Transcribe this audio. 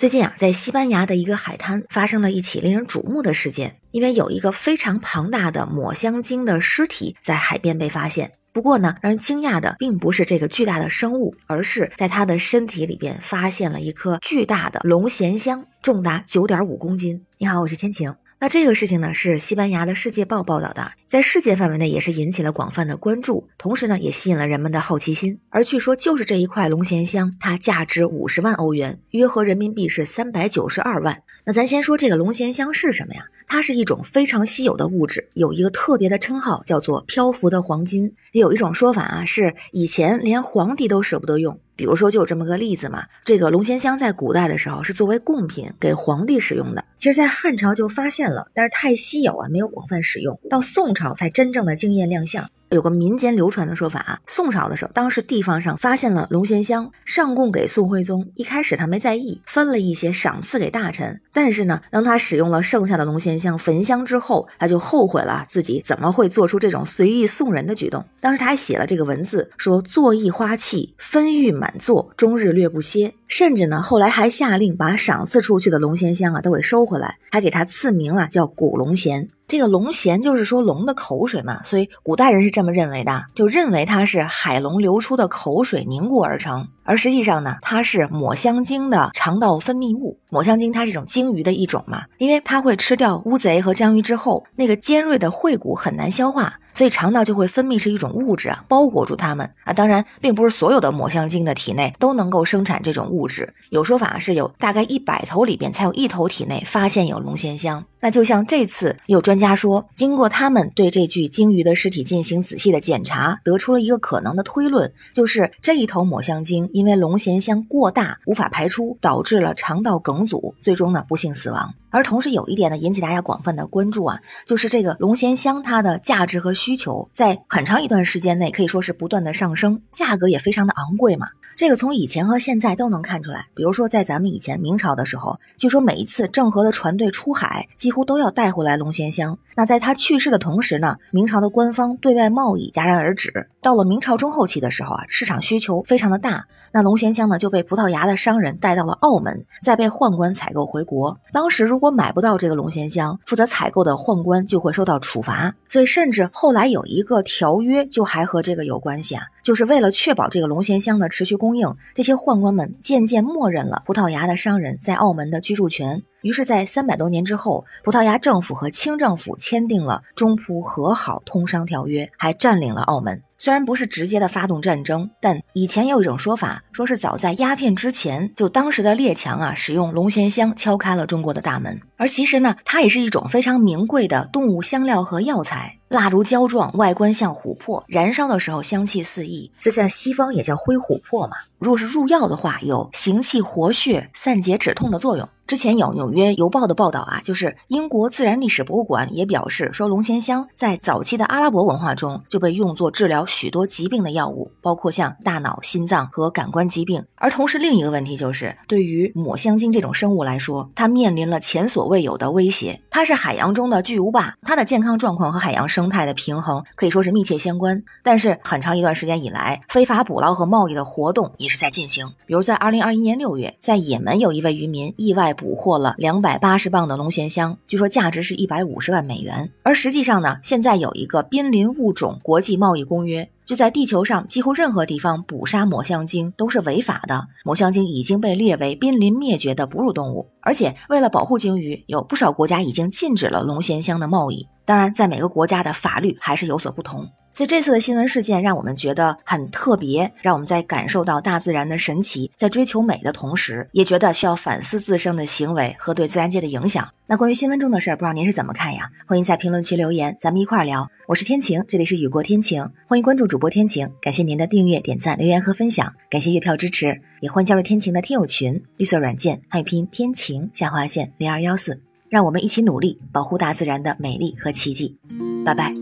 最近啊，在西班牙的一个海滩发生了一起令人瞩目的事件，因为有一个非常庞大的抹香鲸的尸体在海边被发现。不过呢，让人惊讶的并不是这个巨大的生物，而是在它的身体里边发现了一颗巨大的龙涎香，重达九点五公斤。你好，我是天晴。那这个事情呢，是西班牙的《世界报》报道的，在世界范围内也是引起了广泛的关注，同时呢，也吸引了人们的好奇心。而据说，就是这一块龙涎香，它价值五十万欧元，约合人民币是三百九十二万。那咱先说这个龙涎香是什么呀？它是一种非常稀有的物质，有一个特别的称号，叫做漂浮的黄金。有一种说法啊，是以前连皇帝都舍不得用。比如说，就有这么个例子嘛。这个龙涎香在古代的时候是作为贡品给皇帝使用的。其实，在汉朝就发现了，但是太稀有啊，没有广泛使用。到宋朝才真正的惊艳亮相。有个民间流传的说法啊，宋朝的时候，当时地方上发现了龙涎香，上供给宋徽宗。一开始他没在意，分了一些赏赐给大臣。但是呢，当他使用了剩下的龙涎香焚香之后，他就后悔了自己怎么会做出这种随意送人的举动。当时他还写了这个文字，说坐意花气，分玉满座，终日略不歇。甚至呢，后来还下令把赏赐出去的龙涎香啊都给收回来，还给他赐名了，叫古龙涎。这个龙涎就是说龙的口水嘛，所以古代人是这么认为的，就认为它是海龙流出的口水凝固而成。而实际上呢，它是抹香鲸的肠道分泌物。抹香鲸它是一种鲸鱼的一种嘛，因为它会吃掉乌贼和章鱼之后，那个尖锐的喙骨很难消化。所以肠道就会分泌是一种物质啊，包裹住它们啊。当然，并不是所有的抹香鲸的体内都能够生产这种物质。有说法是有大概一百头里边才有一头体内发现有龙涎香。那就像这次有专家说，经过他们对这具鲸鱼的尸体进行仔细的检查，得出了一个可能的推论，就是这一头抹香鲸因为龙涎香过大无法排出，导致了肠道梗阻，最终呢不幸死亡。而同时有一点呢引起大家广泛的关注啊，就是这个龙涎香它的价值和需求在很长一段时间内可以说是不断的上升，价格也非常的昂贵嘛。这个从以前和现在都能看出来。比如说在咱们以前明朝的时候，据说每一次郑和的船队出海，几乎都要带回来龙涎香。那在他去世的同时呢，明朝的官方对外贸易戛然而止。到了明朝中后期的时候啊，市场需求非常的大，那龙涎香呢就被葡萄牙的商人带到了澳门，再被宦官采购回国。当时如果买不到这个龙涎香，负责采购的宦官就会受到处罚。所以甚至后来有一个条约，就还和这个有关系啊，就是为了确保这个龙涎香的持续供应，这些宦官们渐渐默认了葡萄牙的商人在澳门的居住权。于是，在三百多年之后，葡萄牙政府和清政府签订了中葡和好通商条约，还占领了澳门。虽然不是直接的发动战争，但以前有一种说法，说是早在鸦片之前，就当时的列强啊，使用龙涎香敲开了中国的大门。而其实呢，它也是一种非常名贵的动物香料和药材。蜡烛胶状，外观像琥珀，燃烧的时候香气四溢，这在西方也叫灰琥珀嘛。如果是入药的话，有行气活血、散结止痛的作用。之前有《纽约邮报》的报道啊，就是英国自然历史博物馆也表示说，龙涎香在早期的阿拉伯文化中就被用作治疗许多疾病的药物，包括像大脑、心脏和感官疾病。而同时，另一个问题就是，对于抹香鲸这种生物来说，它面临了前所未有的威胁。它是海洋中的巨无霸，它的健康状况和海洋生态的平衡可以说是密切相关。但是很长一段时间以来，非法捕捞和贸易的活动也是在进行。比如在二零二一年六月，在也门有一位渔民意外。捕获了两百八十磅的龙涎香，据说价值是一百五十万美元。而实际上呢，现在有一个濒临物种国际贸易公约，就在地球上几乎任何地方捕杀抹香鲸都是违法的。抹香鲸已经被列为濒临灭绝的哺乳动物，而且为了保护鲸鱼，有不少国家已经禁止了龙涎香的贸易。当然，在每个国家的法律还是有所不同。所以这次的新闻事件让我们觉得很特别，让我们在感受到大自然的神奇，在追求美的同时，也觉得需要反思自身的行为和对自然界的影响。那关于新闻中的事儿，不知道您是怎么看呀？欢迎在评论区留言，咱们一块儿聊。我是天晴，这里是雨过天晴，欢迎关注主播天晴。感谢您的订阅、点赞、留言和分享，感谢月票支持，也欢迎加入天晴的听友群，绿色软件汉语拼天晴下划线零二幺四，让我们一起努力保护大自然的美丽和奇迹。拜拜。